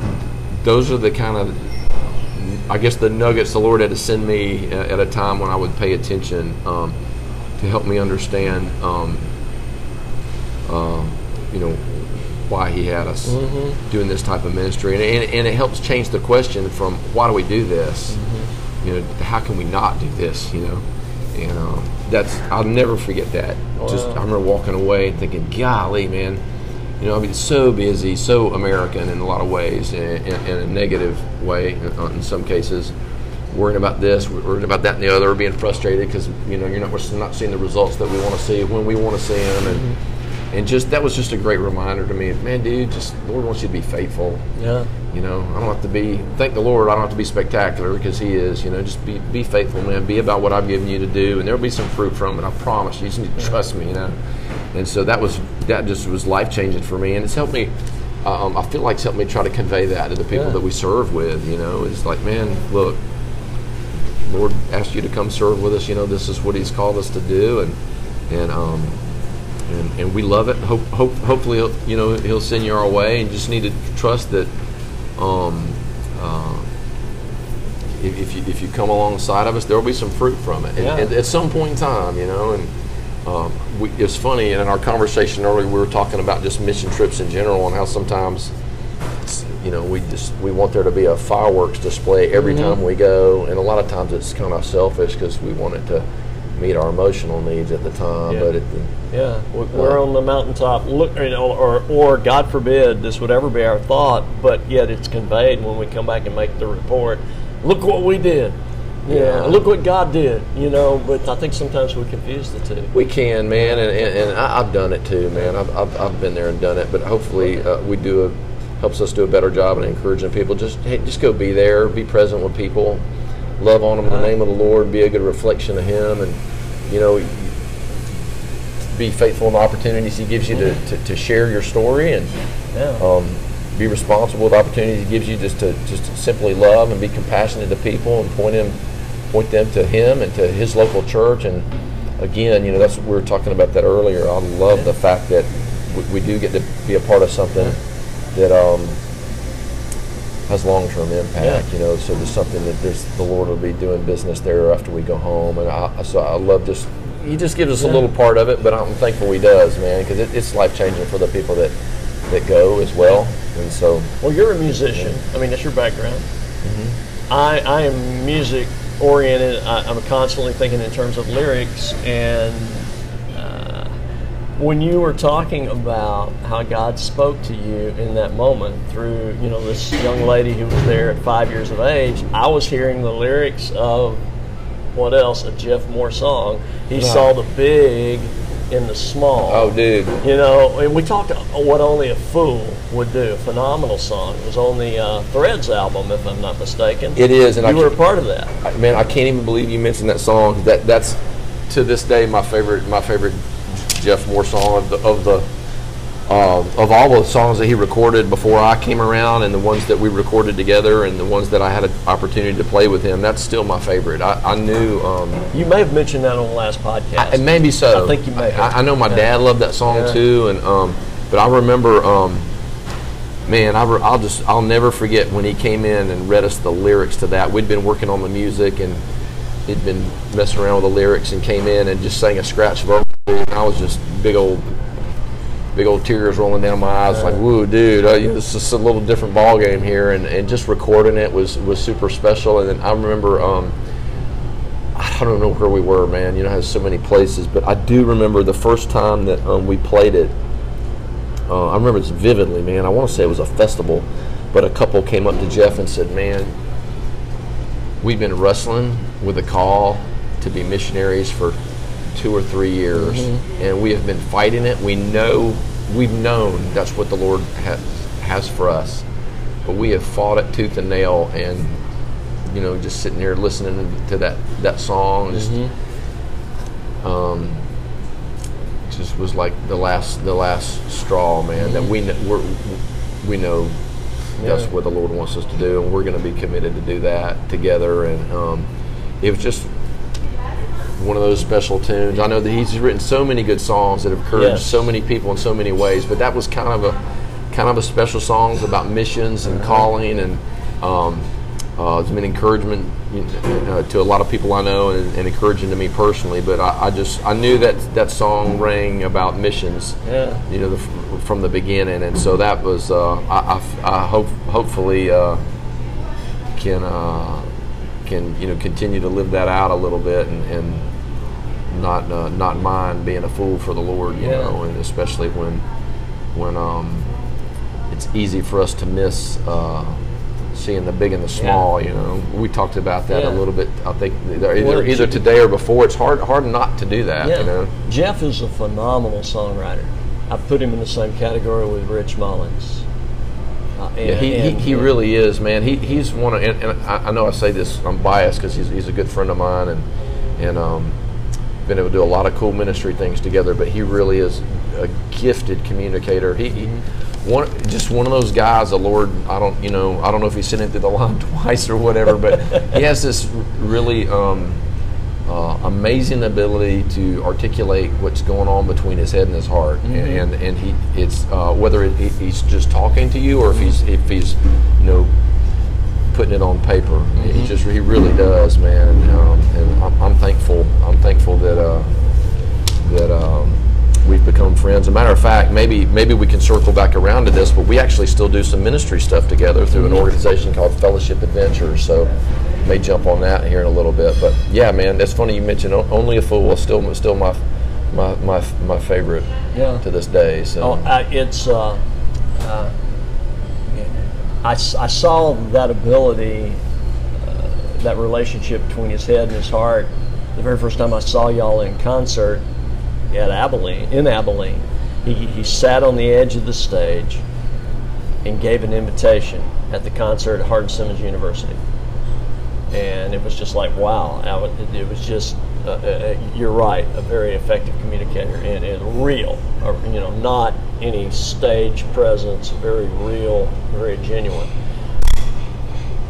those are the kind of, I guess, the nuggets the Lord had to send me at a time when I would pay attention um, to help me understand, um, um, you know, why He had us doing this type of ministry, and, and, and it helps change the question from why do we do this, you know, how can we not do this, you know, and um, that's I'll never forget that. Just I remember walking away and thinking, golly, man, you know, I mean, so busy, so American in a lot of ways, in, in, in a negative way in, in some cases. Worrying about this, worrying about that, and the other, being frustrated because you know you're not we're not seeing the results that we want to see when we want to see them, and and just that was just a great reminder to me. Man, dude, just Lord wants you to be faithful. Yeah. You know, I don't have to be. Thank the Lord, I don't have to be spectacular because He is. You know, just be be faithful, man. Be about what I've given you to do, and there'll be some fruit from it. I promise. You just need to trust me. You know, and so that was that just was life changing for me, and it's helped me. Um, I feel like it's helped me try to convey that to the people Yeah. that we serve with. You know, it's like, man, look, Lord asked you to come serve with us. You know, this is what He's called us to do, and and um, and, and we love it. Hope, hope hopefully, he'll, you know, He'll send you our way, and just need to trust that. Um, uh, if, if you if you come alongside of us, there will be some fruit from it. And, Yeah. and at some point in time, you know, and um, we, it's funny. And in our conversation earlier, we were talking about just mission trips in general and how sometimes you know, we just we want there to be a fireworks display every time we go, and a lot of times it's kind of selfish because we want it to meet our emotional needs at the time. Yeah. But the, Yeah, we- we're on the mountaintop. Look, you know, or, or God forbid this would ever be our thought, but yet it's conveyed when we come back and make the report. Look what we did. Yeah, Yeah. look what God did. You know, but I think sometimes we confuse the two. we can, man, and, and, and I, I've done it too, man. I've, I've, I've been there and done it, but hopefully uh, we do a helps us do a better job in encouraging people. Just hey, just go be there, be present with people, love on them in the name of the Lord, be a good reflection of Him, and you know, be faithful in the opportunities He gives you to, to, to share your story and. Yeah. um, be responsible with opportunities he gives you just to just to simply love and be compassionate to people and point him point them to him and to his local church and again you know that's we were talking about that earlier I love the fact that we, we do get to be a part of something that um, has long-term impact Yeah. you know so there's something that there's the Lord will be doing business there after we go home and I, so I love just he just gives us a little part of it but I'm thankful he does man because it, it's life-changing for the people that that go as well and so Well, you're a musician. I mean, that's your background. Mm-hmm. I, I am music oriented. I, I'm constantly thinking in terms of lyrics. And when you were talking about how God spoke to you in that moment through, you know, this young lady who was there at five years of age, I was hearing the lyrics of what else? A Jeff Moore song. He saw the big in the small. oh dude You know, and we talked what only a fool would do. A phenomenal song. It was on the uh, Threads album, if I'm not mistaken. it is and you I were a part of that. I- man, I can't even believe you mentioned that song. That that's to this day my favorite my favorite Jeff Moore song of the of the um, of all the songs that he recorded before I came around, and the ones that we recorded together, and the ones that I had an opportunity to play with him. That's still my favorite. I, I knew. Um, You may have mentioned that on the last podcast. and maybe so. I think you may have. I, I know my Yeah. dad loved that song Yeah. too, and um, but I remember, um, man, I re- I'll just I'll never forget when he came in and read us the lyrics to that. We'd been working on the music and he'd been messing around with the lyrics and came in and just sang a scratch vocal, and I was just big old. Big old tears rolling down my eyes, like, "Whoa, dude! Uh, this is a little different ball game here." And, and just recording it was was super special. And then I remember, um, I don't know where we were, man. You know, has so many places, but I do remember the first time that um, we played it. uh, I remember this vividly, man. I want to say it was a festival, but a couple came up to Jeff and said, "Man, we've been wrestling with a call to be missionaries for two or three years, and we have been fighting it. We know, we've known that's what the Lord has has for us, but we have fought it tooth and nail, and you know, just sitting here listening to that that song, just um, just was like the last the last straw, man. That we kn- we know that's what the Lord wants us to do, and we're going to be committed to do that together. And um, it was just one of those special tunes. I know that he's written so many good songs that have encouraged Yes. so many people in so many ways, but that was kind of a kind of a special song about missions and calling and. Um, uh, it's been encouragement you know, uh, to a lot of people I know and, and encouraging to me personally. But I, I just I knew that that song rang about missions, Yeah. you know, the, from the beginning, and so that was uh, I, I, I hope hopefully uh, can uh, can you know continue to live that out a little bit and, and not uh, not mind being a fool for the Lord, you Yeah. know, and especially when when um, it's easy for us to miss uh, seeing the big and the small. You know, we talked about that Yeah. a little bit. I think either either, either today or before. It's hard hard not to do that. Yeah. You know. Jeff is a phenomenal songwriter. I put him in the same category with Rich Mullins. Uh, and, Yeah, he, and- he, he really is, man. He, he's one of, and, and I, I know I say this, I'm biased because he's, he's a good friend of mine and, and um, been able to do a lot of cool ministry things together, but he really is a gifted communicator. He, he one, just one of those guys, the Lord, I don't, you know, I don't know if he sent it through the line twice or whatever, but he has this really um, uh, amazing ability to articulate what's going on between his head and his heart, and and he it's uh, whether it, he's just talking to you or if he's if he's you know putting it on paper. He just he really does, man. Um, and I'm, I'm thankful. I'm thankful that uh, that um, we've become friends. As a matter of fact, maybe maybe we can circle back around to this, but we actually still do some ministry stuff together through an organization called Fellowship Adventures. So may jump on that here in a little bit. But yeah, man, that's funny you mentioned Only a Fool. Still still my my my, my favorite Yeah. to this day. So Oh, I, it's. Uh, uh, I, I saw that ability, uh, that relationship between his head and his heart. The very first time I saw y'all in concert at Abilene, in Abilene, he, he sat on the edge of the stage and gave an invitation at the concert at Hardin Simmons University. and it was just like wow it, it was just uh, uh, you're right a very effective communicator and, and real or, you know not any stage presence very real very genuine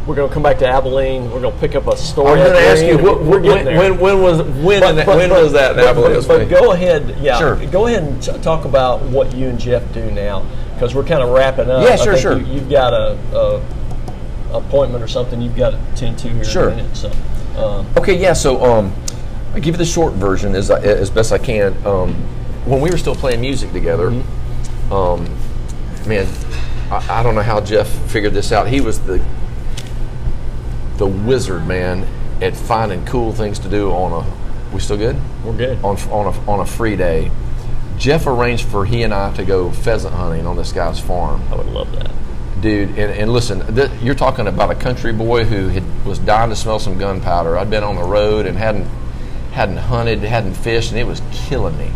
we're going to come back to Abilene. We're going to pick up a story. was going to ask you what, We're when, getting there. when when was when But- but- when but- was that in Abilene? But, but go ahead, yeah. Sure. Go ahead and t- talk about what you and Jeff do now, because we're kind of wrapping up. Yeah, sure, sure. You, you've got a, a appointment or something you've got to tend to here Sure. in a minute. So, um, Okay, yeah. So um, I give you the short version as I, as best I can. Um, when we were still playing music together, Mm-hmm. um, man, I, I don't know how Jeff figured this out. He was the the wizard, man, at finding cool things to do on a. We still good? we're good. on on a on a free day. Jeff arranged for he and I to go pheasant hunting on this guy's farm I would love that. dude. And, and listen, th- you're talking about a country boy who had, was dying to smell some gunpowder. I'd been on the road and hadn't hadn't hunted, hadn't fished, and it was killing me.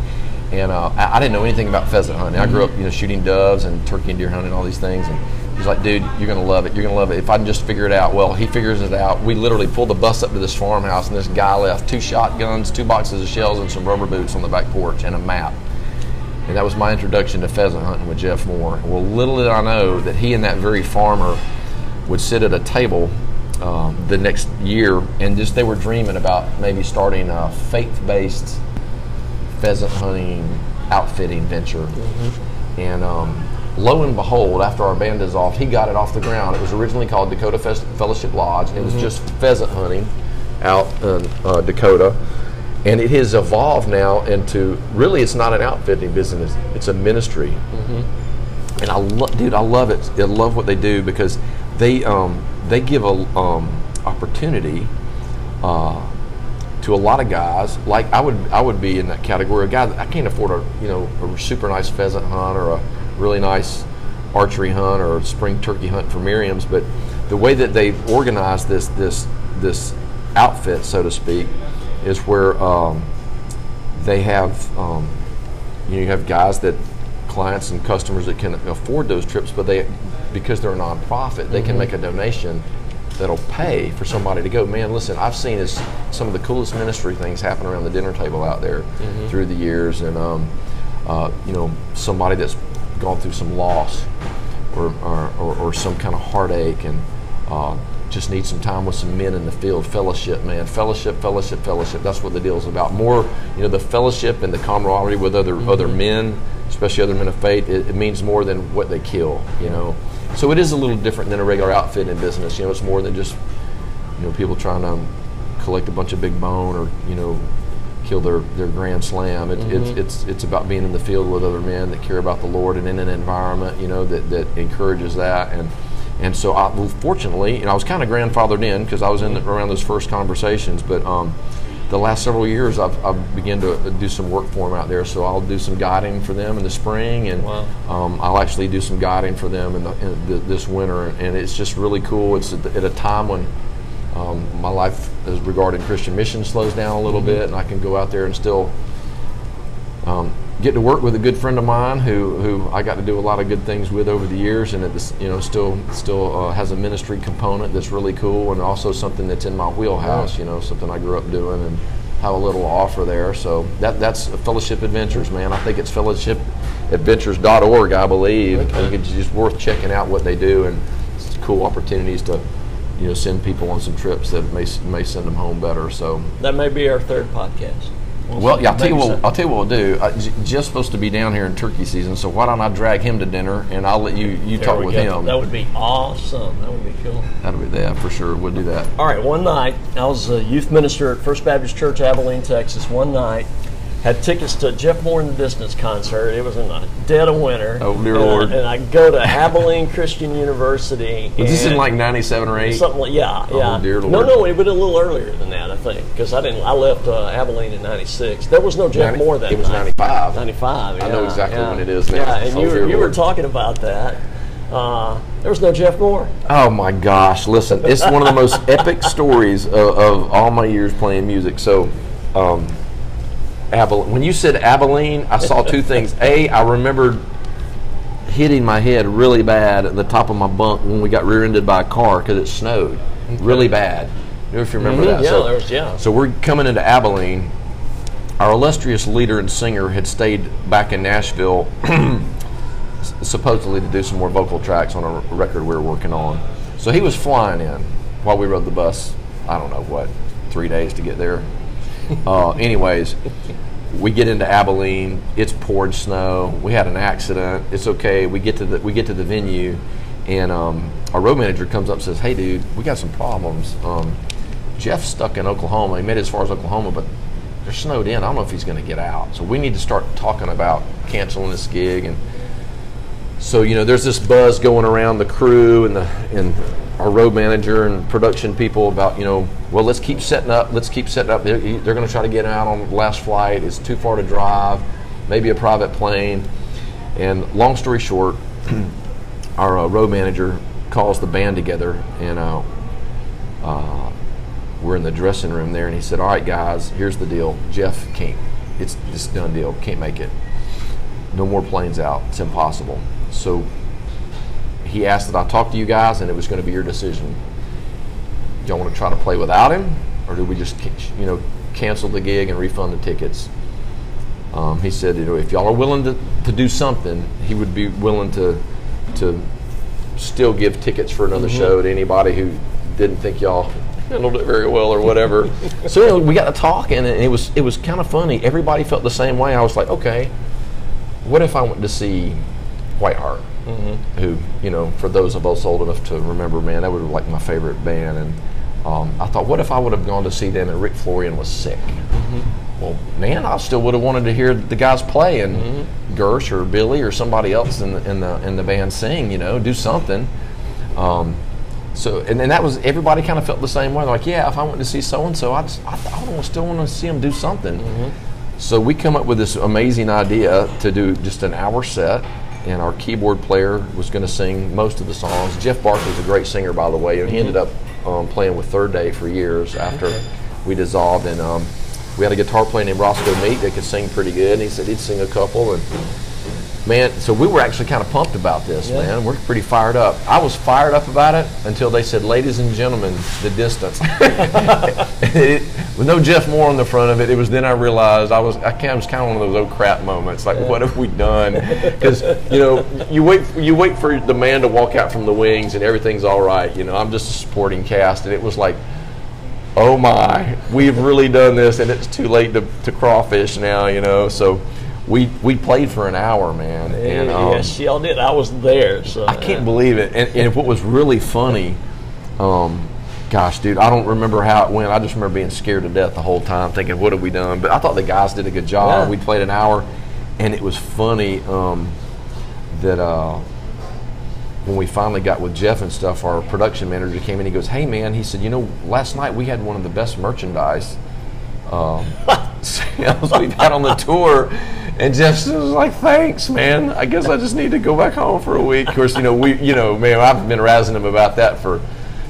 And uh, I, I didn't know anything about pheasant hunting. I grew up, you know, shooting doves and turkey and deer hunting, all these things. And he's like, dude, you're gonna love it. You're gonna love it. If I can just figure it out, well, he figures it out. We literally pulled the bus up to this farmhouse, and this guy left two shotguns, two boxes of shells, and some rubber boots on the back porch, and a map. And that was my introduction to pheasant hunting with Jeff Moore. Well, little did I know that he and that very farmer would sit at a table um, the next year and just they were dreaming about maybe starting a faith-based pheasant hunting outfitting venture. And um, lo and behold, after our band dissolved, he got it off the ground. It was originally called Dakota Fest- Fellowship Lodge, and it was just pheasant hunting out in uh, Dakota. And it has evolved now into really, it's not an outfitting business; it's a ministry. And I love, dude, I love it. I love what they do because they um, they give a um, opportunity uh, to a lot of guys. Like I would I would be in that category. A guy that I can't afford a you know a super nice pheasant hunt or a really nice archery hunt or spring turkey hunt for Merriam's, but the way that they've organized this this this outfit, so to speak, is where um, they have um, you know you have guys that clients and customers that can afford those trips, but they because they're a nonprofit, they can make a donation that'll pay for somebody to go. Man, listen, I've seen this, some of the coolest ministry things happen around the dinner table out there through the years, and um, uh, you know somebody that's gone through some loss or or, or, or some kind of heartache and. Uh, just need some time with some men in the field. Fellowship, man. Fellowship, fellowship, fellowship. That's what the deal is about. More, you know, the fellowship and the camaraderie with other other men, especially other men of faith. It, it means more than what they kill. You know, so it is a little different than a regular outfit in business. You know, it's more than just you know people trying to um, collect a bunch of big bone or you know kill their, their grand slam. It, it's, mm-hmm. it's it's about being in the field with other men that care about the Lord and in an environment you know that, that encourages that and and so I well, fortunately know I was kind of grandfathered in because I was in the, around those first conversations, but um, the last several years I've, I've begun to do some work for them out there. So I'll do some guiding for them in the spring, and Wow. um, I'll actually do some guiding for them in, the, in the, this winter, and it's just really cool. It's at, at a time when um, my life as regarding Christian mission slows down a little bit, and I can go out there and still um, get to work with a good friend of mine who, who I got to do a lot of good things with over the years, and it is, you know still still uh, has a ministry component that's really cool, and also something that's in my wheelhouse. You know, something I grew up doing, and have a little offer there. So that that's Fellowship Adventures, man. I think it's fellowshipadventures.org, I believe. I think it's just worth checking out what they do, and it's cool opportunities to you know send people on some trips that may may send them home better. So That may be our third podcast. Well, yeah, I'll tell you what. I'll tell you what we'll do. Uh, J- Jeff's supposed to be down here in turkey season, so why don't I drag him to dinner and I'll let you you There talk with go. him. That would be awesome. That would be cool. That'd be yeah for sure. We'll do that. All right, one night, I was a youth minister at First Baptist Church, Abilene, Texas. One night, had tickets to Jeff Moore in the Distance concert. It was in the dead of winter. Oh, dear and I- Lord. and I go to Abilene Christian University. Was this in like '97 or '8? Something like yeah, yeah. Oh, dear Lord. no, no, it was a little earlier than that, I think, because I didn't. I left uh, Abilene in '96. There was no Jeff Moore that It was night. '95. 95. I know exactly yeah. when it is now. Yeah, and Oh, you, were, you were talking about that. Uh, there was no Jeff Moore. Oh my gosh! Listen, it's one of the most epic stories of, of all my years playing music. So, um, Abilene. When you said Abilene, I saw two things. A, I remembered hitting my head really bad at the top of my bunk when we got rear-ended by a car because it snowed really bad. You know if you remember Mhm, that? yeah, so, there was- yeah. So we're coming into Abilene. Our illustrious leader and singer had stayed back in Nashville supposedly to do some more vocal tracks on a record we were working on. So he was flying in while we rode the bus. I don't know what, three days to get there. Uh, anyways, we get into Abilene. It's poured snow. We had an accident. It's okay. We get to the we get to the venue, and um, our road manager comes up and says, "Hey, dude, we got some problems. Um, Jeff's stuck in Oklahoma. He made it as far as Oklahoma, but they're snowed in. I don't know if he's going to get out. So we need to start talking about canceling this gig and." so you know there's this buzz going around the crew and the and our road manager and production people about you know well let's keep setting up let's keep setting up. They're, they're going to try to get out on the last flight. It's too far to drive maybe a private plane. And long story short our uh, road manager calls the band together and uh, uh, we're in the dressing room there and he said all right guys here's the deal. Jeff can't it's this done deal. Can't make it. No more planes out. It's impossible. So he asked that I talk to you guys, and it was going to be your decision. Y'all want to try to play without him, or do we just, you know, cancel the gig and refund the tickets? Um, he said, you know, if y'all are willing to, to do something, he would be willing to to still give tickets for another show to anybody who didn't think y'all handled it very well or whatever. so you know, we got to talking, and it was it was kind of funny. Everybody felt the same way. I was like, okay, what if I went to see Whiteheart, who, you know, for those of us old enough to remember, man, that was like my favorite band. And um, I thought, what if I would have gone to see them and Rick Florian was sick? Well, man, I still would have wanted to hear the guys play and Gersh or Billy or somebody else in the, in the in the band sing, you know, do something. Um, so, and then that was everybody kind of felt the same way. Like, yeah, if I went to see so and so, I just I, I would still want to see them do something. So we come up with this amazing idea to do just an hour set and our keyboard player was going to sing most of the songs. Jeff Barker Barkley's a great singer, by the way, and he ended up um, playing with Third Day for years after we dissolved. And um, we had a guitar player named Roscoe Meek that could sing pretty good. And he said he'd sing a couple, and man, so we were actually kind of pumped about this, Yeah. man. We're pretty fired up. I was fired up about it until they said, "Ladies and gentlemen, the distance." it, with no Jeff Moore on the front of it, it was then I realized I was I was kind of one of those oh crap moments. Like, what have we done? Because you know, you wait you wait for the man to walk out from the wings and everything's all right. You know, I'm just a supporting cast, and it was like. Oh my, we've really done this, and it's too late to, to crawfish now, you know. So, we we played for an hour, man, and um, yes, y'all did. I was there. So I can't believe it. And, and what was really funny, um, gosh, dude, I don't remember how it went. I just remember being scared to death the whole time, thinking, "What have we done?" But I thought the guys did a good job. Yeah. We played an hour, and it was funny um, that uh, when we finally got with Jeff and stuff, our production manager came in. He goes, "Hey, man," he said, "You know, last night we had one of the best merchandise." Um, sales we've had on the tour. And Jeff was like, "Thanks, man. I guess I just need to go back home for a week." Of course, you know we, you know, man, I've been razzing him about that for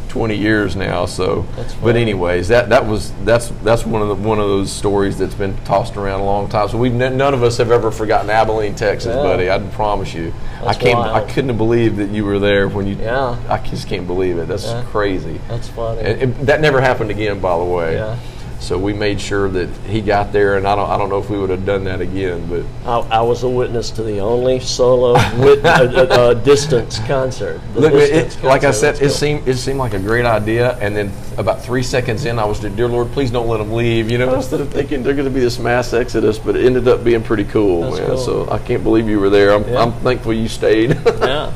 20 years now. So, but anyways, that that was that's that's one of the one of those stories that's been tossed around a long time. So we none of us have ever forgotten Abilene, Texas, Yeah. buddy. I promise you. That's I can't. I couldn't believe that you were there when you. Yeah. I just can't believe it. That's Yeah. crazy. That's funny. And, and that never happened again, by the way. Yeah. So we made sure that he got there, and I don't, I don't know if we would have done that again, but I, I was a witness to the only solo wit, uh, uh, uh, distance concert. The look, it, distance like I concert said, was it cool. seemed, it seemed like a great idea, and then about three seconds in, I was, dear Lord, please don't let them leave. You know, instead of thinking they're going to be this mass exodus, but it ended up being pretty cool, That's man. cool. So I can't believe you were there. I'm, Yeah. I'm thankful you stayed. Yeah.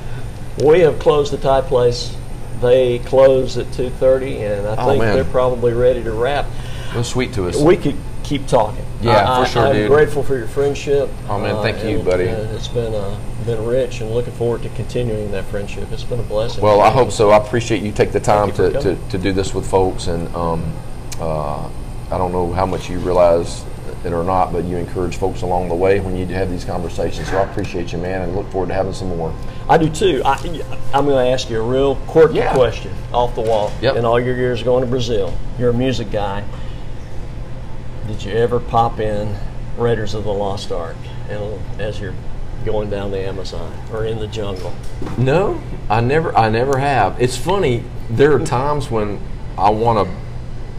We have closed the Thai place. They close at 2.30, and I Oh, think man. they're probably ready to wrap. It was sweet to us. We could keep talking. Yeah, I, for sure, I, I'm dude. grateful for your friendship. Oh, man, thank you, and, buddy. uh, it's been uh, been rich, and looking forward to continuing that friendship. It's been a blessing. Well, I hope so. I appreciate you take the time to, to, to do this with folks, and um, uh, I don't know how much you realize it or not, but you encourage folks along the way when you have these conversations. So I appreciate you, man, and look forward to having some more. I do too. I, I'm going to ask you a real quirky Yeah. question off the wall. Yep. In all your years going to Brazil, you're a music guy. Did you ever pop in Raiders of the Lost Ark as you're going down the Amazon or in the jungle? No, I never, I never have. It's funny. There are times when I want to,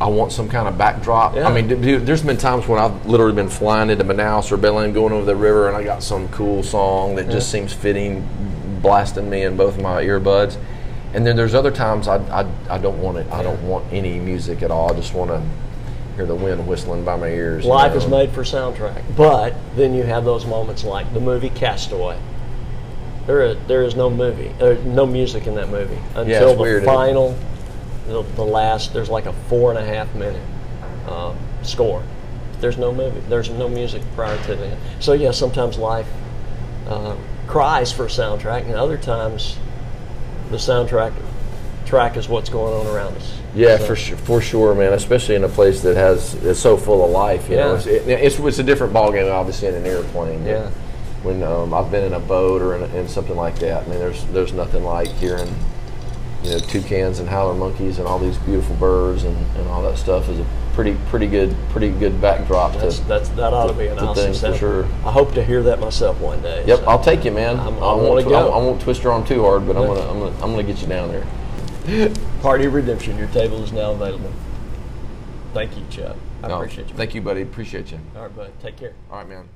I want some kind of backdrop. Yeah. I mean, dude, there's been times when I've literally been flying into Manaus or Belém, going over the river, and I got some cool song that just seems fitting, blasting me in both my earbuds. And then there's other times I, I, I don't want it. I don't want any music at all. I just want to hear the wind whistling by my ears. you Life know. is made for soundtrack, but then you have those moments like the movie Castaway. There, is, there is no movie, uh, no music in that movie until it's the weird, final, the, the last. There's like a four and a half minute uh, score. There's no movie. There's no music prior to that. So yeah, sometimes life uh, cries for a soundtrack, and other times the soundtrack track is what's going on around us. Yeah, So- for sure, for sure, man. Especially in a place that has is so full of life. You know, Yeah. it's, it, it's it's a different ballgame, obviously, in an airplane. Yeah. When um, I've been in a boat or in, in something like that, I mean, there's there's nothing like hearing, you know, toucans and howler monkeys and all these beautiful birds and, and all that stuff is a pretty pretty good pretty good backdrop That's, to. that's that ought to be an to awesome things for sure. I hope to hear that myself one day. Yep, so. I'll take you, man. I'm- I I wanna won't, go. I won't twist your arm too hard, but I'm gonna I'm gonna I'm gonna get you down there. Party of Redemption. Your table is now available. Thank you, Chuck. I No, appreciate you. Thank you, buddy. Appreciate you. All right, bud. Take care. All right, man.